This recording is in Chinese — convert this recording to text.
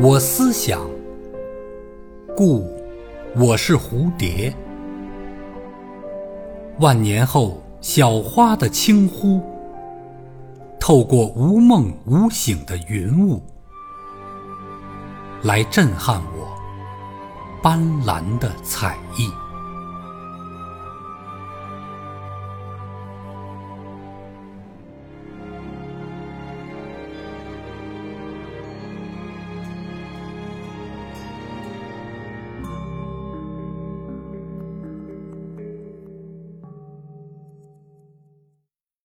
我思想故，我是蝴蝶。万年后，小花的轻呼透过无梦无醒的云雾来震撼我斑斓的彩翼。